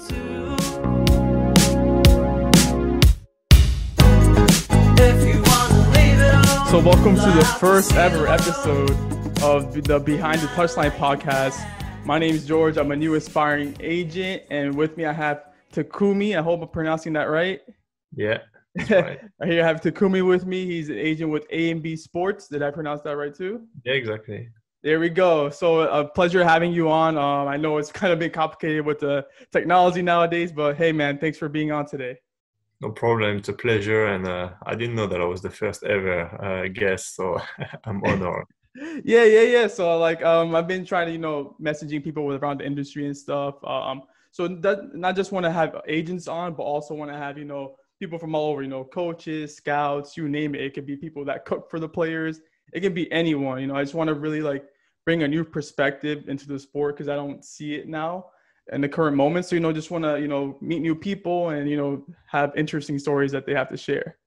So, welcome to the first ever episode of the Behind the Touchline podcast. My name is George. I'm a new aspiring agent, and with me I have Takumi. I hope I'm pronouncing that right. Yeah, that's right. Here I have Takumi with me. He's an agent with A and B Sports. Did I pronounce that right too? yeah, exactly. There we go. So a pleasure having you on. Um, I know it's kind of been complicated with the technology nowadays, but hey, man, thanks for being on today. No problem. It's a pleasure, and uh, I didn't know that I was the first ever uh, guest, so I'm honored. Yeah, yeah, yeah. So like, um, I've been trying to, you know, messaging people with around the industry and stuff. Um, so that, not just want to have agents on, but also want to have, you know, people from all over, you know, coaches, scouts, you name it. It could be people that cook for the players. It can be anyone. You know, I just want to really like bring a new perspective into the sport because I don't see it now in the current moment. So you know, just want to, you know, meet new people and you know have interesting stories that they have to share.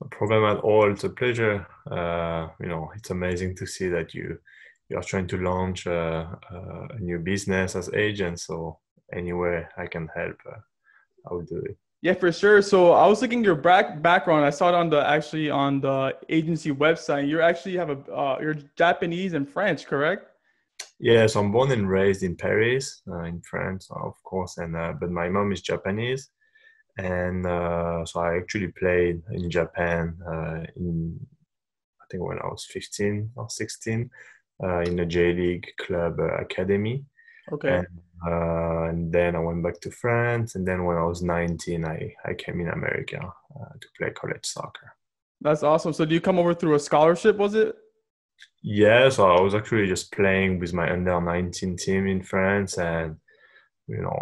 No problem at all. It's a pleasure. Uh, you know, it's amazing to see that you you are trying to launch uh, uh, a new business as agent. So anywhere I can help, uh, I will do it. Yeah, for sure. So I was looking at your back background. I saw it on the actually on the agency website. You actually have a uh, you're Japanese and French, correct? Yes, I'm born and raised in Paris, uh, in France, of course, and uh, but my mom is Japanese, and uh, so I actually played in Japan uh, in I think when I was 15 or 16 uh, in a J League club uh, academy, Okay. and, uh, and then I went back to France, and then when I was 19, I I came in America uh, to play college soccer. That's awesome. So do you come over through a scholarship, was it? Yeah, so I was actually just playing with my under 19 team in France, and you know,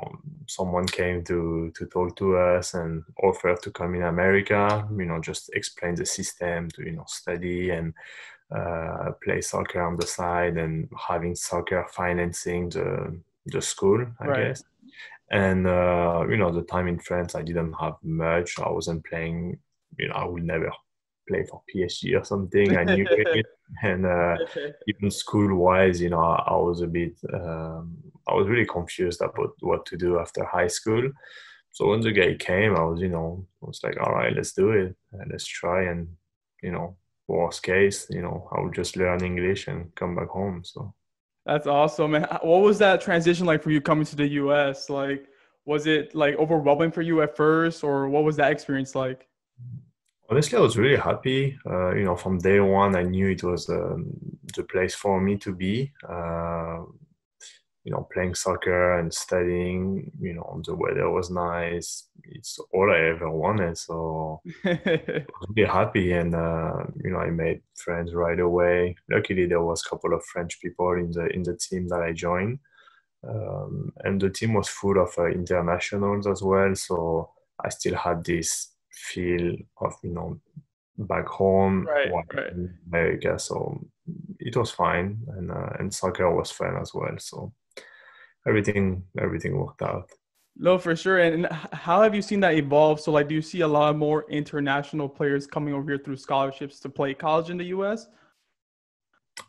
someone came to to talk to us and offered to come in America. You know, just explain the system to you know study and uh, play soccer on the side and having soccer financing the the school, I Right. guess. And uh, you know, the time in France, I didn't have much. I wasn't playing. You know, I would never play for PSG or something. I knew it, and uh, even school wise, you know, I, I was a bit, um, I was really confused about what to do after high school. So when the guy came, I was, you know, I was like, all right, let's do it. Uh, let's try. And, you know, worst case, you know, I would just learn English and come back home. So That's awesome. And what was that transition like for you coming to the US? Like was it like overwhelming for you at first or what was that experience like? honestly, I was really happy. Uh, you know, from day one, I knew it was um, the place for me to be. Uh, you know, playing soccer and studying. You know, the weather was nice. It's all I ever wanted. So I was really happy, and uh, you know, I made friends right away. Luckily, there was a couple of French people in the in the team that I joined, um, and the team was full of uh, internationals as well. So I still had this feel of you know back home Right, right. in America. So it was fine, and uh, and soccer was fun as well. So everything everything worked out. No, for sure. And how have you seen that evolve? So like do you see a lot more international players coming over here through scholarships to play college in the US?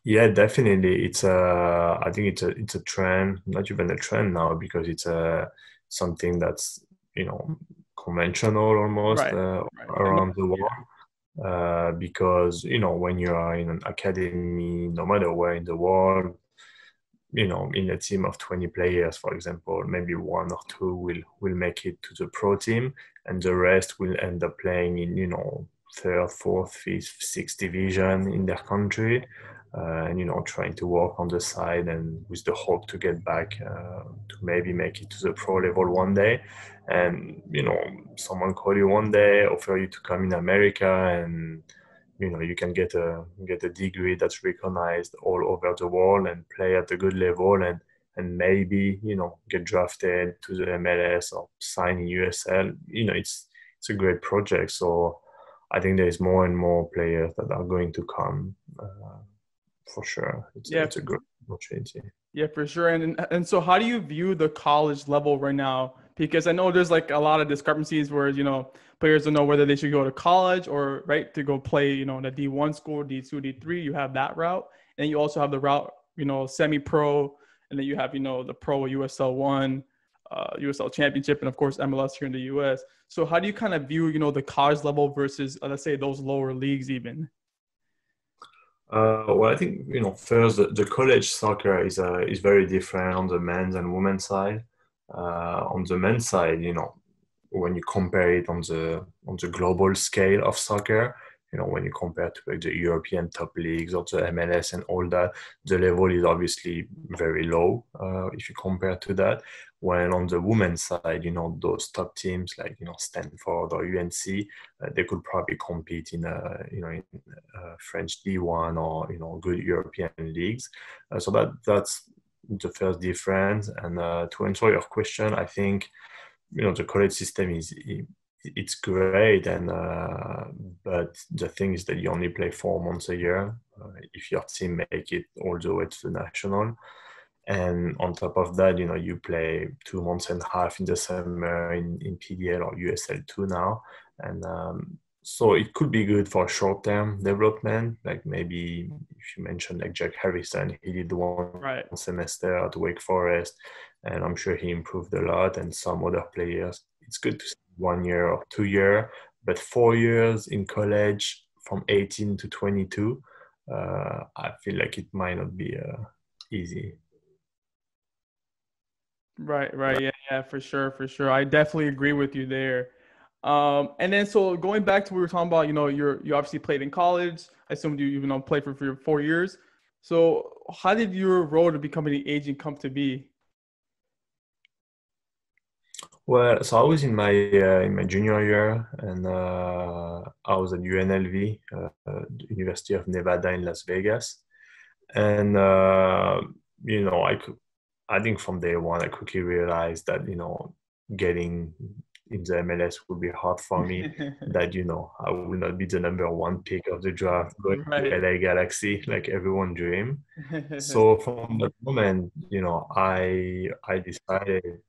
Yeah, definitely. It's a, I think it's a, it's a trend, not even a trend now because it's a something that's you know conventional almost Right, uh, right. around the world. Uh, because you know when you are in an academy, no matter where in the world, you know in a team of 20 players, for example, maybe one or two will will make it to the pro team, and the rest will end up playing in you know third, fourth, fifth, sixth division in their country uh, and you know trying to work on the side and with the hope to get back uh, to maybe make it to the pro level one day. And you know someone call you one day offer you to come in america and you know you can get a get a degree that's recognized all over the world and play at a good level and and maybe you know get drafted to the mls or sign in usl you know it's it's a great project so i think there's more and more players that are going to come uh, for sure. It's, Yeah. it's a great opportunity. Yeah, for sure. And and so how do you view the college level right now? Because I know there's like a lot of discrepancies where, you know, players don't know whether they should go to college or right to go play, you know, in a D1 school, D2, D3, you have that route. And you also have the route, you know, semi-pro, and then you have, you know, the pro USL one. uh, USL Championship and of course MLS here in the US. So how do you kind of view you know the college level versus uh, let's say those lower leagues even? Uh, well, I think you know first the, the college soccer is uh, is very different on the men's and women's side. Uh, on the men's side, you know, when you compare it on the on the global scale of soccer, you know, when you compare to like the European top leagues or the MLS and all that, the level is obviously very low uh, if you compare to that. When on the women's side, you know, those top teams like you know Stanford or UNC, uh, they could probably compete in a you know in uh, French D1 or you know good European leagues. Uh, so that that's the first difference. And uh, to answer your question, I think you know the college system is it's great and uh, but the thing is that you only play four months a year uh, if your team make it all the way to the national and on top of that you know you play two months and a half in the summer in, in pdl or usl2 now and um, so it could be good for short-term development like maybe if you mentioned like jack harrison he did one right. semester at wake forest and i'm sure he improved a lot and some other players it's good to say one year or two year, but four years in college from 18 to 22, uh, I feel like it might not be uh, easy. Right, right, yeah, yeah, for sure, for sure. I definitely agree with you there. Um, and then so going back to what we were talking about, you know, you're you obviously played in college. I assumed you even know played for, for four years. So how did your road to becoming an agent come to be? Well, so I was in my uh, in my junior year, and uh, I was at UNLV, uh, University of Nevada in Las Vegas, and uh, you know, I could, I think from day one, I quickly realized that you know, getting in the MLS would be hard for me. that you know, I will not be the number one pick of the draft going right. to LA Galaxy like everyone dream. so from that moment, you know, I I decided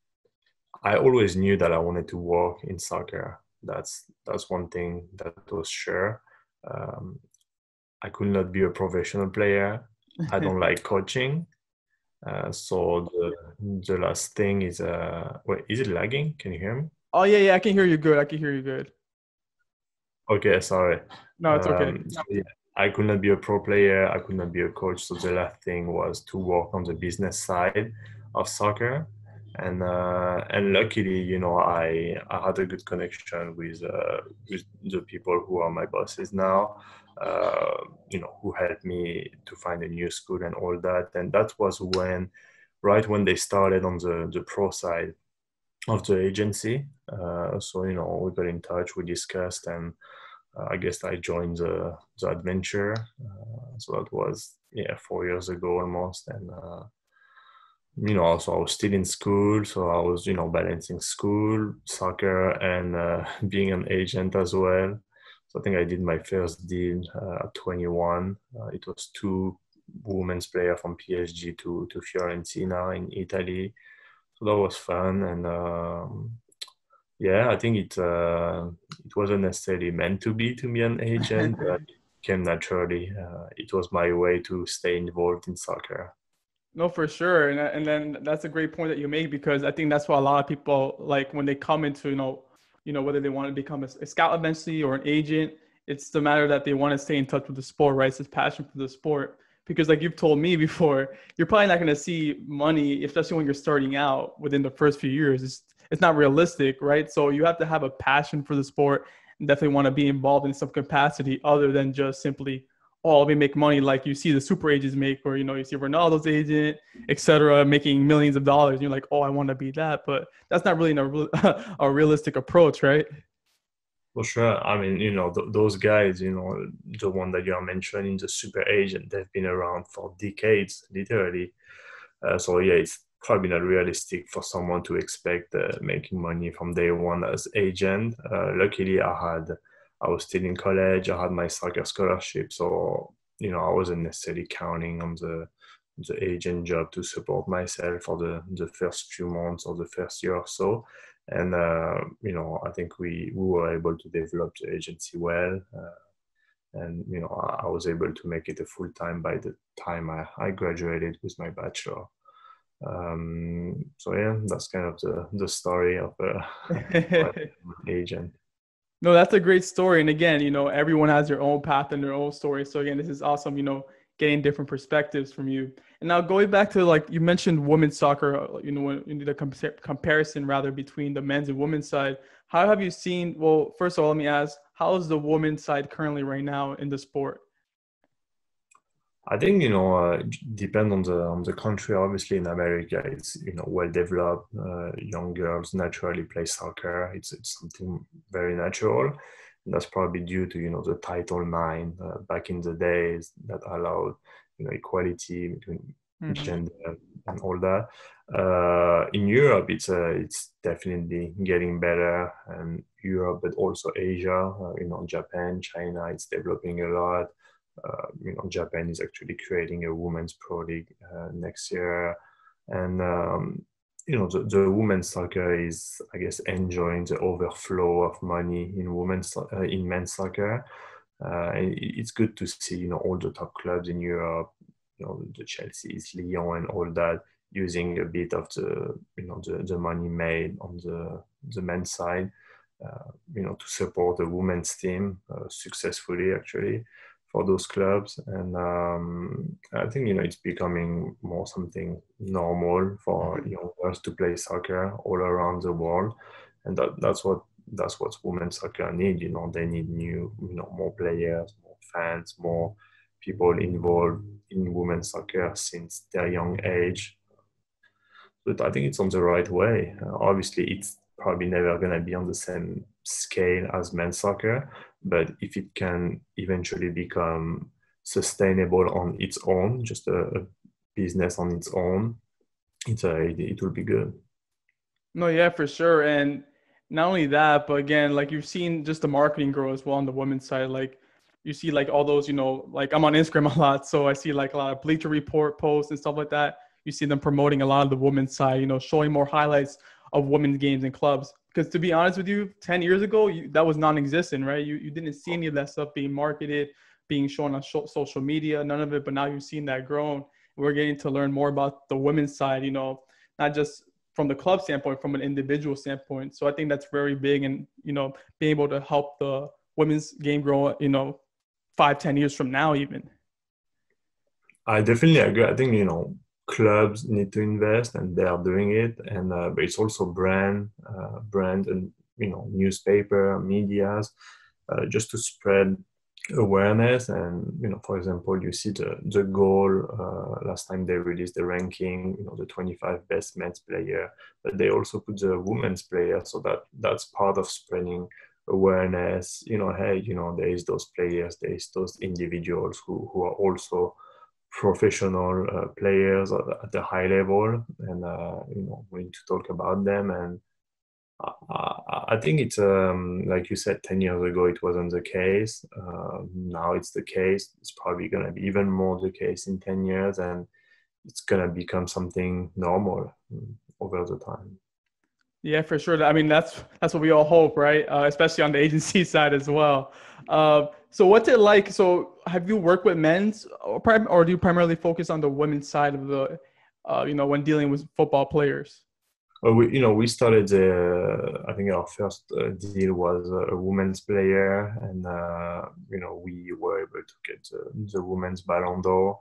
I always knew that I wanted to work in soccer. That's that's one thing that was sure. Um, I could not be a professional player. I don't like coaching. Uh, so the the last thing is uh wait is it lagging? Can you hear me? Oh yeah yeah I can hear you good. I can hear you good. Okay, sorry. No, it's okay. Um, so yeah, I could not be a pro player. I could not be a coach. So the last thing was to work on the business side of soccer and uh, and luckily, you know, I I had a good connection with uh, with the people who are my bosses now. Uh, you know, who helped me to find a new school and all that. And that was when, right when they started on the the pro side of the agency. Uh, so you know, we got in touch, we discussed, and uh, I guess I joined the the adventure. Uh, so that was yeah four years ago almost, and you know, also I was still in school, so I was, you know, balancing school, soccer, and uh, being an agent as well. So I think I did my first deal uh, at 21. Uh, it was two women's player from PSG to to Fiorentina in Italy. That was fun, and um, yeah, I think it uh, it wasn't necessarily meant to be to be an agent, but it came naturally. Uh, it was my way to stay involved in soccer. No, for sure, and and then that's a great point that you make because I think that's why a lot of people like when they come into you know, you know whether they want to become a, a scout eventually or an agent. It's the matter that they want to stay in touch with the sport, right? It's this passion for the sport because like you've told me before, you're probably not going to see money, especially when you're starting out within the first few years. It's it's not realistic, right? So you have to have a passion for the sport and definitely want to be involved in some capacity other than just simply oh, let me make money like you see the super agents make, or you know, you see Ronaldo's agent, etc., making millions of dollars. And you're like, oh, I want to be that, but that's not really a, a realistic approach, right? For sure. I mean, you know, th- those guys, you know, the one that you are mentioning, the super agent, they've been around for decades, literally. Uh, so yeah, it's probably not realistic for someone to expect uh, making money from day one as agent. Uh, luckily, I had I was still in college. I had my soccer scholarship, so you know I wasn't necessarily counting on the the agent job to support myself for the the first few months or the first year or so. And uh, you know, I think we we were able to develop the agency well. Uh, and you know, I, was able to make it a full time by the time I, I graduated with my bachelor. Um, so yeah, that's kind of the the story of uh, agent. No, that's a great story. And again, you know, everyone has their own path and their own story. So again, this is awesome. You know, getting different perspectives from you. And now going back to like you mentioned women's soccer, you know, you the comparison rather between the men's and women's side. How have you seen? Well, first of all, let me ask, how is the women's side currently right now in the sport? I think you know uh, depend on the on the country. Obviously, in America, it's you know well developed. Uh, young girls naturally play soccer. It's it's something very natural. That's probably due to you know the Title IX uh, back in the days that allowed you know equality between mm-hmm. gender and all that. Uh, in Europe, it's uh, it's definitely getting better, and Europe, but also Asia. Uh, you know, Japan, China, it's developing a lot uh, you know, Japan is actually creating a women's pro league uh, next year, and um, you know, the, the women's soccer is, I guess, enjoying the overflow of money in women's uh, in men's soccer. Uh, it's good to see, you know, all the top clubs in Europe, you know, the Chelsea's, Lyon, and all that, using a bit of the, you know, the, the money made on the the men's side, uh, you know, to support the women's team uh, successfully, actually for those clubs. And um, i think you know it's becoming more something normal for mm-hmm. young girls to play soccer all around the world. And that, that's what that's what women's soccer need you know they need new you know more players more fans more people involved in women's soccer since their young age. But i think it's on the right way. Uh, obviously it's probably never going to be on the same scale as men's soccer but if it can eventually become sustainable on its own, just a, a business on its own, it's a, it, it will be good. No, yeah, for sure. And not only that, but again, like you've seen just the marketing grow as well on the women's side. Like you see like all those, you know, like I'm on Instagram a lot. So I see like a lot of Bleacher Report posts and stuff like that. You see them promoting a lot of the women's side, you know, showing more highlights of women's games and clubs because to be honest with you, 10 years ago, you, that was non-existent, right? You, you didn't see any of that stuff being marketed, being shown on sh- social media, none of it. But now you've seen that grown. We're getting to learn more about the women's side, you know, not just from the club standpoint, from an individual standpoint. So I think that's very big and, you know, being able to help the women's game grow, you know, five, ten years from now, even. I definitely agree. I think, you know, clubs need to invest and they are doing it. And uh, but it's also brand uh, brand and you know newspaper medias uh, just to spread awareness. And you know for example you see the the goal uh, last time they released the ranking you know the 25 best men's player but they also put the women's player. So that that's part of spreading awareness. You know hey you know there is those players there is those individuals who who are also professional uh, players at, the high level, and uh, you know we need to talk about them. And I, I think it's um, like you said, ten years ago it wasn't the case. Uh, now it's the case. It's probably going to be even more the case in ten years, and it's going to become something normal mm, over the time. Yeah, for sure. I mean, that's that's what we all hope, right? Uh, especially on the agency side as well. Uh, so, what's it like? So, have you worked with men's, or, prim- or do you primarily focus on the women's side of the, uh, you know, when dealing with football players? Well, we, you know, we started. Uh, I think our first uh, deal was a women's player, and uh, you know, we were able to get the women's Ballon d'Or,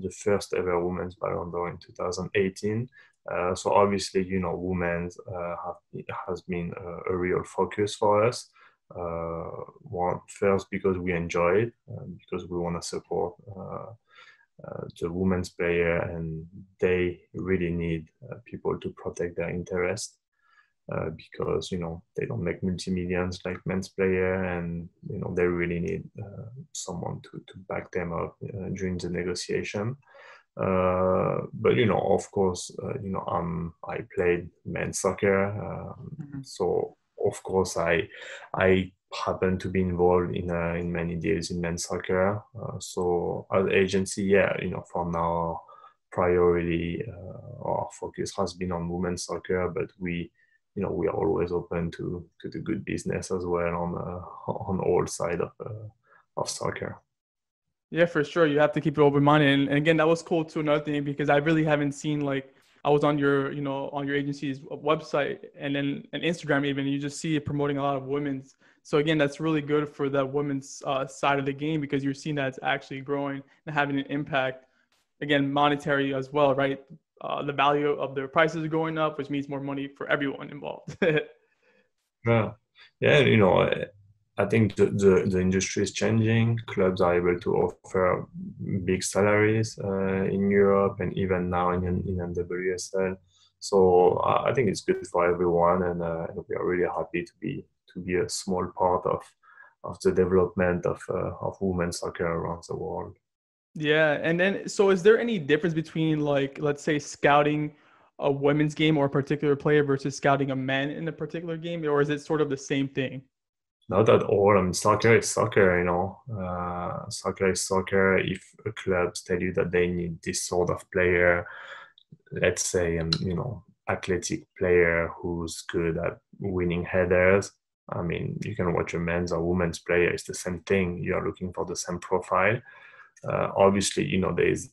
the first ever women's Ballon d'Or in 2018 uh, so obviously, you know, women's uh, have, has been a, real focus for us. Uh, one first because we enjoy it, because we want to support uh, the women's player, and they really need uh, people to protect their interest. Uh, because you know they don't make multi millions like men's player, and you know they really need someone to, to back them up during the negotiation. Uh, but you know, of course, uh, you know, um, I played men's soccer, um, mm-hmm. so of course, I I happen to be involved in uh, in many deals in men's soccer. Uh, so as agency, yeah, you know, for now, priority uh, our focus has been on women's soccer, but we you know we are always open to to the good business as well on uh, on all side of of soccer. Yeah, for sure. You have to keep it open minded. And, and, again, that was cool too. Another thing because I really haven't seen like I was on your, you know, on your agency's website and then and Instagram even. You just see it promoting a lot of women's. So again, that's really good for the women's uh, side of the game because you're seeing that it's actually growing and having an impact. Again, monetary as well, right? Uh, the value of their prices are going up, which means more money for everyone involved. yeah, yeah, you know, I think the, the, the, industry is changing. Clubs are able to offer big salaries uh, in Europe and even now in, in NWSL. So uh, I think it's good for everyone, and, uh, we are really happy to be to be a small part of of the development of uh, of women's soccer around the world. Yeah, and then so is there any difference between like let's say scouting a women's game or a particular player versus scouting a man in a particular game, or is it sort of the same thing? Not at all. I mean, soccer is soccer, you know. Uh, soccer is soccer. If a club tell you that they need this sort of player, let's say, um, you know, athletic player who's good at winning headers. I mean, you can watch a men's or women's player. It's the same thing. You are looking for the same profile. Uh, obviously, you know, there's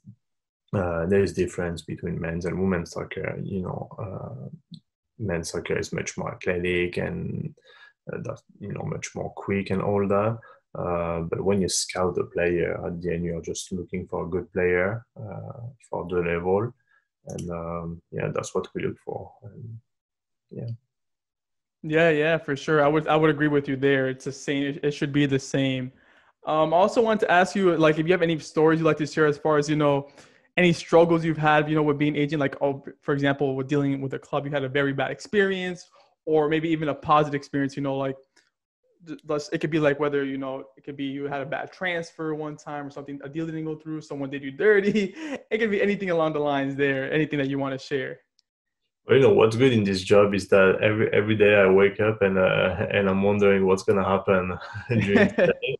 uh, there's difference between men's and women's soccer. You know, uh, men's soccer is much more athletic and uh, that's you know much more quick and all that. Uh, but when you scout a player, at the end you're just looking for a good player uh, for the level, and um, yeah, that's what we look for. And, yeah. Yeah, yeah, for sure. I would I would agree with you there. It's the same. It should be the same. Um, I also want to ask you, like, if you have any stories you'd like to share as far as you know, any struggles you've had, you know, with being agent. Like, oh, for example, with dealing with a club, you had a very bad experience, or maybe even a positive experience you know like it could be like whether you know it could be you had a bad transfer one time or something a deal didn't go through someone did you dirty it could be anything along the lines there anything that you want to share well, you know what's good in this job is that every every day I wake up and uh, and I'm wondering what's gonna happen during the day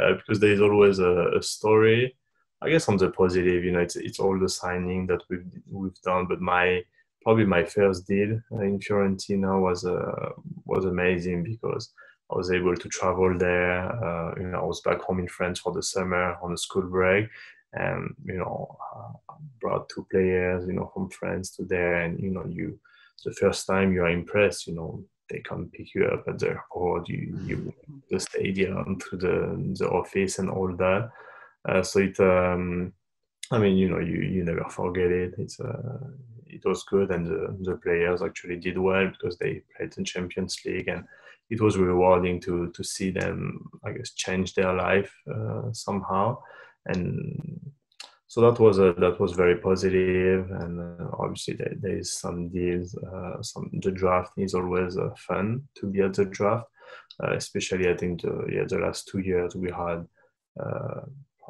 uh, because there is always a, a, story. I guess on the positive, you know, it's it's all the signing that we've we've done, but my probably my first deal in Fiorentina was uh, was amazing because I was able to travel there. Uh, you know, I was back home in France for the summer on a school break, and you know, uh, brought two players, you know, from France to there, and you know, you the first time you are impressed, you know, they come pick you up at the airport, you you the stadium to the the office and all that. Uh, so it, um, I mean, you know, you you never forget it. It's uh, it was good, and the, the players actually did well because they played in Champions League, and it was rewarding to to see them, I guess, change their life uh, somehow, and so that was a, that was very positive, and uh, obviously there, there is some deals. Uh, some the draft is always uh, fun to be at the draft, uh, especially I think the, yeah the last two years we had. Uh,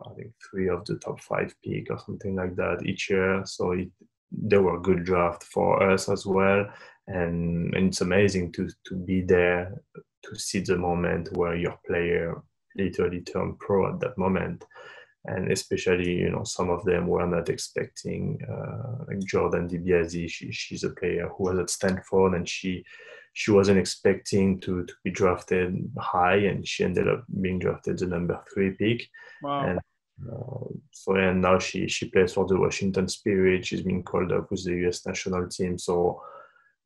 I think three of the top five pick or something like that each year. So it, they were a good draft for us as well. And, and it's amazing to, to be there to see the moment where your player literally turned pro at that moment. And especially, you know, some of them were not expecting, uh, like Jordan DiBiasi, she, she's a player who was at Stanford and she she wasn't expecting to, to be drafted high and she ended up being drafted the number three pick. Wow. And so and now she she plays for the Washington Spirit. She's been called up with the U.S. national team. So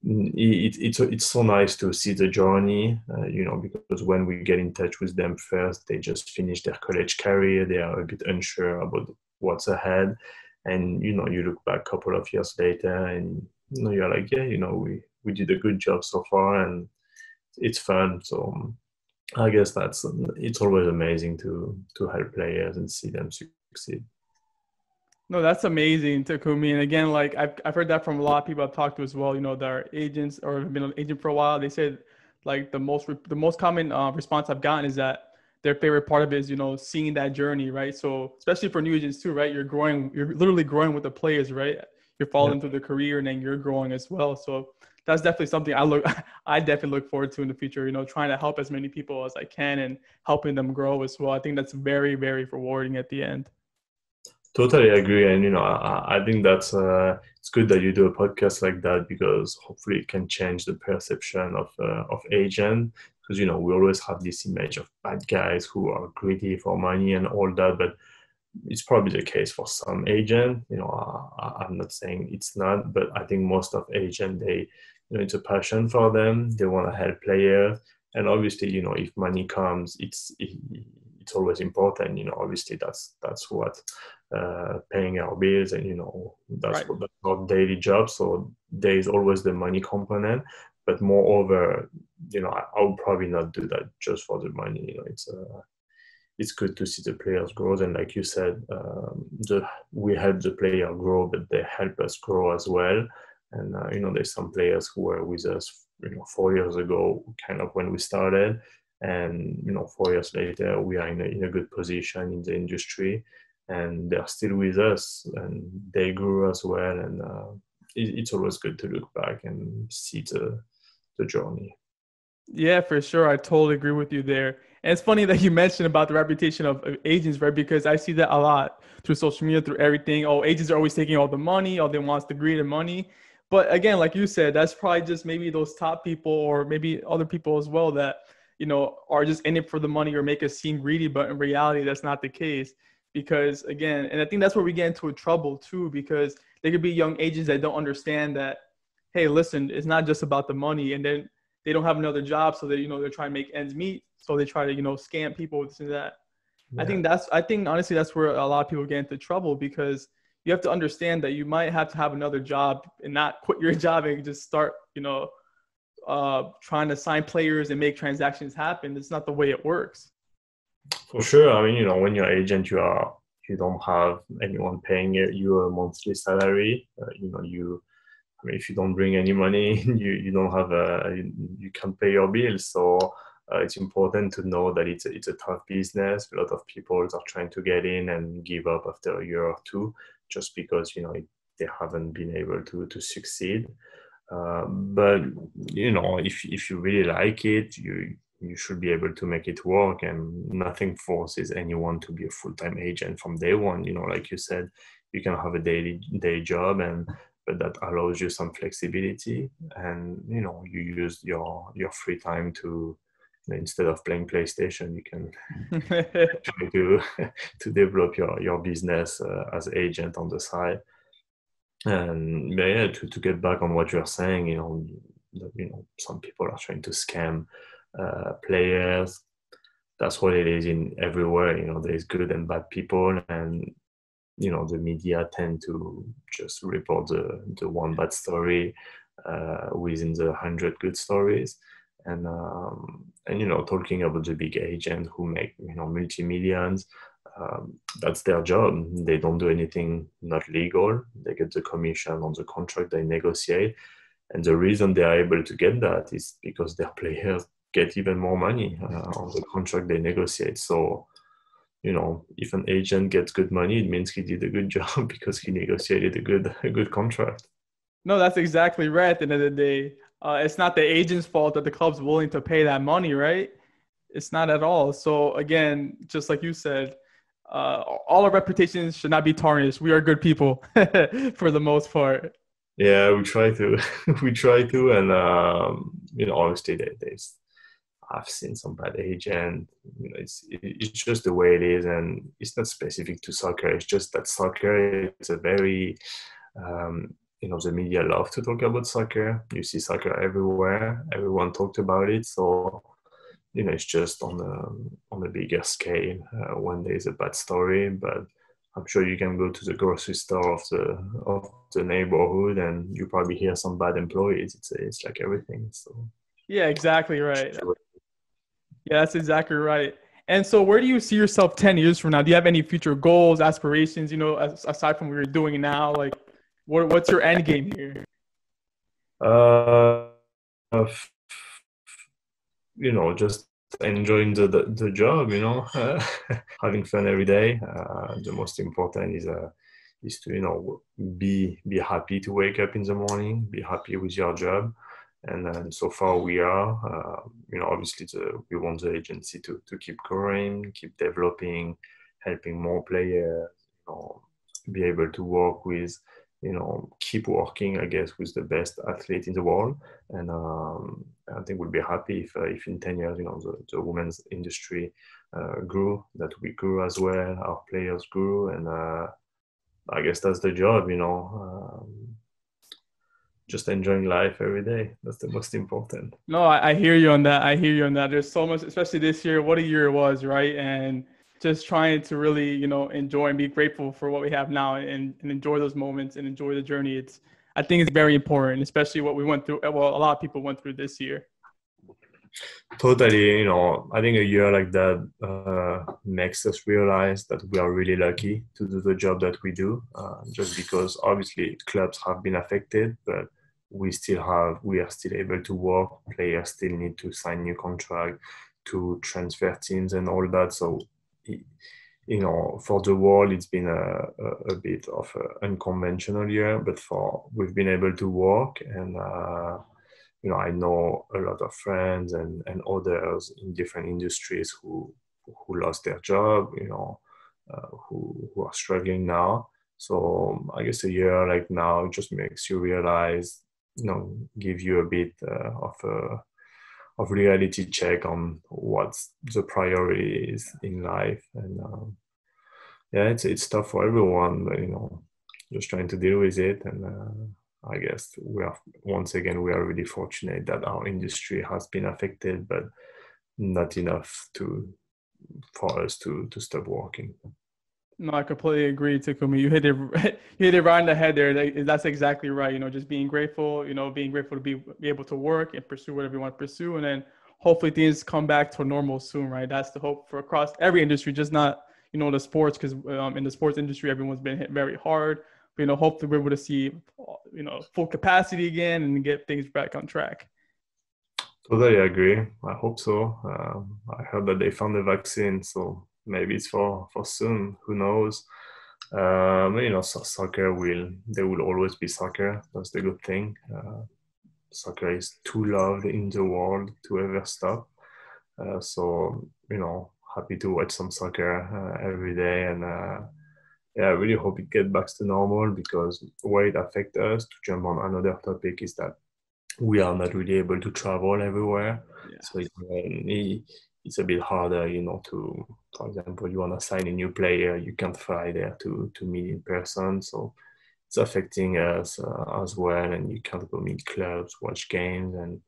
mm, it, it's it's so nice to see the journey, uh, you know, because when we get in touch with them first, they just finish their college career. They are a bit unsure about what's ahead, and you know, you look back a couple of years later, and you know, you're like, yeah, you know, we we did a good job so far, and it's fun. So um, I guess that's it's always amazing to to help players and see them succeed. No, that's amazing, Takumi. And again, like I've I've heard that from a lot of people I've talked to as well. You know, that are agents or have been an agent for a while. They said like the most the most common uh, response I've gotten is that their favorite part of it is you know seeing that journey, right? So especially for new agents too, right? You're growing, you're literally growing with the players, right? You're following yeah. through the career, and then you're growing as well. So that's definitely something I look I definitely look forward to in the future. You know, trying to help as many people as I can and helping them grow as well. I think that's very very rewarding at the end. Totally agree, and you know, I, I think that's uh, it's good that you do a podcast like that because hopefully it can change the perception of uh, of agent because you know we always have this image of bad guys who are greedy for money and all that, but it's probably the case for some agent. You know, I, I'm not saying it's not, but I think most of agent they, you know, it's a passion for them. They want to help players, and obviously, you know, if money comes, it's it, it's always important. You know, obviously that's that's what uh, paying our bills, and you know, that's Right. what that's our daily job. So there is always the money component, but moreover, you know, I, I would probably not do that just for the money. You know, it's uh, it's good to see the players grow. And like you said, um, the, we help the player grow, but they help us grow as well. And uh, you know, there's some players who were with us, you know, four years ago, kind of when we started, and you know, four years later, we are in a, in a good position in the industry, and they're still with us, and they grew as well. And uh, it, it's always good to look back and see the the journey. Yeah, for sure. I totally agree with you there. And it's funny that you mentioned about the reputation of of agents, right? Because I see that a lot through social media, through everything. Oh, agents are always taking all the money. All they want the greed and money. But again, like you said, that's probably just maybe those top people or maybe other people as well that, you know, are just in it for the money or make us seem greedy. But in reality, that's not the case. Because again, and I think that's where we get into trouble too, because there could be young agents that don't understand that, hey, listen, it's not just about the money. And then they don't have another job, so they you know they're trying to make ends meet. So they try to you know scam people with that. I think that's I think honestly that's where a lot of people get into trouble because you have to understand that you might have to have another job and not quit your job and just start you know uh, trying to sign players and make transactions happen. It's not the way it works. For sure. I mean, you know, when you're agent, you are you don't have anyone paying you a monthly salary. Uh, you know, you. I mean, if you don't bring any money, you you don't have a you, you can't pay your bills. So uh, it's important to know that it's a, it's a tough business. A lot of people are trying to get in and give up after a year or two just because you know they haven't been able to to succeed. Uh, but you know, if if you really like it, you you should be able to make it work and nothing forces anyone to be a full-time agent from day one you know like you said you can have a daily day job and but that allows you some flexibility and you know you use your your free time to instead of playing playstation you can try to to develop your your business uh, as agent on the side. And but yeah to, to get back on what you're saying you know you know some people are trying to scam uh, players. That's what it is in everywhere you know there's good and bad people and you know the media tend to just report the the one bad story uh, within the hundred good stories and um, and you know talking about the big agent who make you know multi millions um, that's their job. They don't do anything not legal. They get the commission on the contract they negotiate. And the reason they are able to get that is because their players get even more money uh, on the contract they negotiate. So you know if an agent gets good money it means he did a good job because he negotiated a good a good contract. No, that's exactly right. At the the day, uh, it's not the agent's fault that the club's willing to pay that money, right? It's not at all. So again, just like you said, uh, all our reputations should not be tarnished. We are good people for the most part. yeah we try to we try to and um, you know obviously there, there's i've seen some bad agent you know it's it's just the way it is and it's not specific to soccer it's just that soccer it's a very um, you know the media love to talk about soccer you see soccer everywhere everyone talked about it so you know it's just on a on a bigger scale uh, when there's a bad story but i'm sure you can go to the grocery store of the of the neighborhood and you probably hear some bad employees it's it's like everything so Yeah, exactly right. Yeah, that's exactly right. And so, where do you see yourself 10 years from now? Do you have any future goals, aspirations, you know, as, aside from what you're doing now? Like, what, what's your end game here? uh you know just enjoying the the, the job you know having fun every day uh, the most important is uh is to you know be be happy to wake up in the morning be happy with your job and then so far we are uh, you know obviously the, we want the agency to, to keep growing keep developing helping more players you know be able to work with you know keep working i guess with the best athlete in the world and um, i think we'll be happy if, uh, if in 10 years, you know, the, the women's industry uh, grew, that we grew as well, our players grew, and uh, I guess that's the job, you know. Um, just enjoying life every day. That's the most important. No, I, I hear you on that. I hear you on that. There's so much, especially this year. What a year it was, right? And just trying to really, you know, enjoy and be grateful for what we have now and, and enjoy those moments and enjoy the journey. It's, I think it's very important, especially what we went through. Well, a lot of people went through this year. Totally, you know, I think a year like that uh, makes us realize that we are really lucky to do the job that we do. Uh, just because obviously clubs have been affected, but we still have, we are still able to work. Players still need to sign new contract, to transfer teams and all that. So you know, for the world, it's been a, a, a bit of an unconventional year, but for we've been able to work and, uh, you know, I know a lot of friends and, and others in different industries who, who lost their job, you know, uh, who, who are struggling now. So I guess a year like now just makes you realize, you know, give you a bit uh, of a, of reality check on what's the priority is in life. And um, yeah it's it's tough for everyone but you know just trying to deal with it. And uh, i guess we are once again we are really fortunate that our industry has been affected but not enough to for us to to stop working no, I completely agree, Takumi. You hit it, you hit it right in the head there. That's exactly right. You know, just being grateful. You know, being grateful to be be able to work and pursue whatever you want to pursue, and then hopefully things come back to normal soon. Right. That's the hope for across every industry, just not you know the sports, because um, in the sports industry, everyone's been hit very hard. But, you know, hopefully we're able to see you know full capacity again and get things back on track. Totally agree. I hope so. Um, I heard that they found the vaccine, so maybe it's for for soon. Who knows? Um, you know, so soccer will there will always be soccer. That's the good thing. Uh, soccer is too loved in the world to ever stop. Uh, so you know, happy to watch some soccer uh, every day, and uh, yeah, I really hope it gets back to normal because where it affects us. To jump on another topic is that we are not really able to travel everywhere. Yeah. So it, it's a bit harder, you know, to, for example, you want to sign a new player, you can't fly there to, to meet in person. So it's affecting us uh, as well. And you can't go meet clubs, watch games. And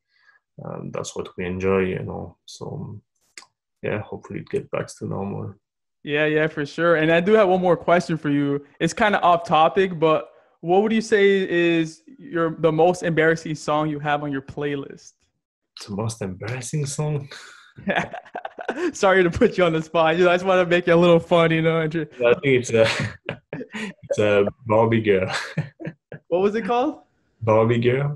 um, that's what we enjoy, you know. So yeah, hopefully it gets back to normal. Yeah, yeah, for sure. And I do have one more question for you. It's kind of off topic, but what would you say is your the most embarrassing song you have on your playlist? The most embarrassing song? Sorry to put you on the spot. You know, I just want to make it a little fun, you know. I think it's a it's a Barbie girl. what was it called? Barbie girl.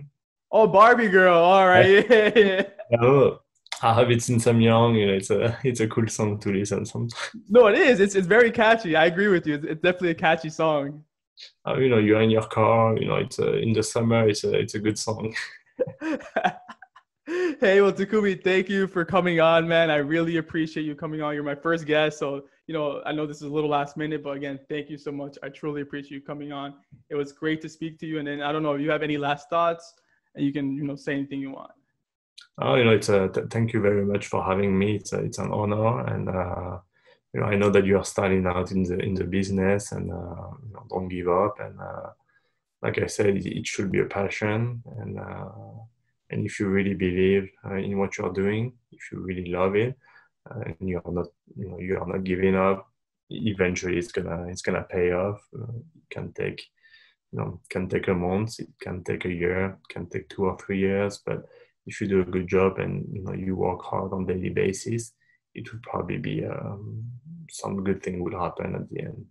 Oh, Barbie girl. All right. Yeah, yeah. Oh, I have it since I'm young. You know, it's a it's a cool song to listen sometimes. No, it is. It's it's very catchy. I agree with you. It's, it's definitely a catchy song. Uh, you know, you're in your car. You know, it's a, in the summer. It's a it's a good song. Hey, well, Takumi, thank you for coming on, man. I really appreciate you coming on. You're my first guest, so you know I know this is a little last minute, but again, thank you so much. I truly appreciate you coming on. It was great to speak to you. And then I don't know if you have any last thoughts, and you can you know say anything you want. Oh, you know, it's a th- thank you very much for having me. It's a, it's an honor, and uh, you know, I know that you are starting out in the in the business, and uh, you know, don't give up. And uh, like I said, it, should be a passion, and uh, and if you really believe uh, in what you're doing if you really love it uh, and you are not you know you are not giving up eventually it's gonna it's gonna pay off. Uh, it can take you know can take a month it can take a year it can take two or three years but if you do a good job and you know you work hard on daily basis it would probably be um, some good thing will happen at the end.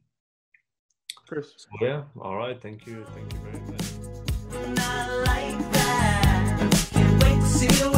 Chris. So, yeah all right. Thank you. Thank you very much see you.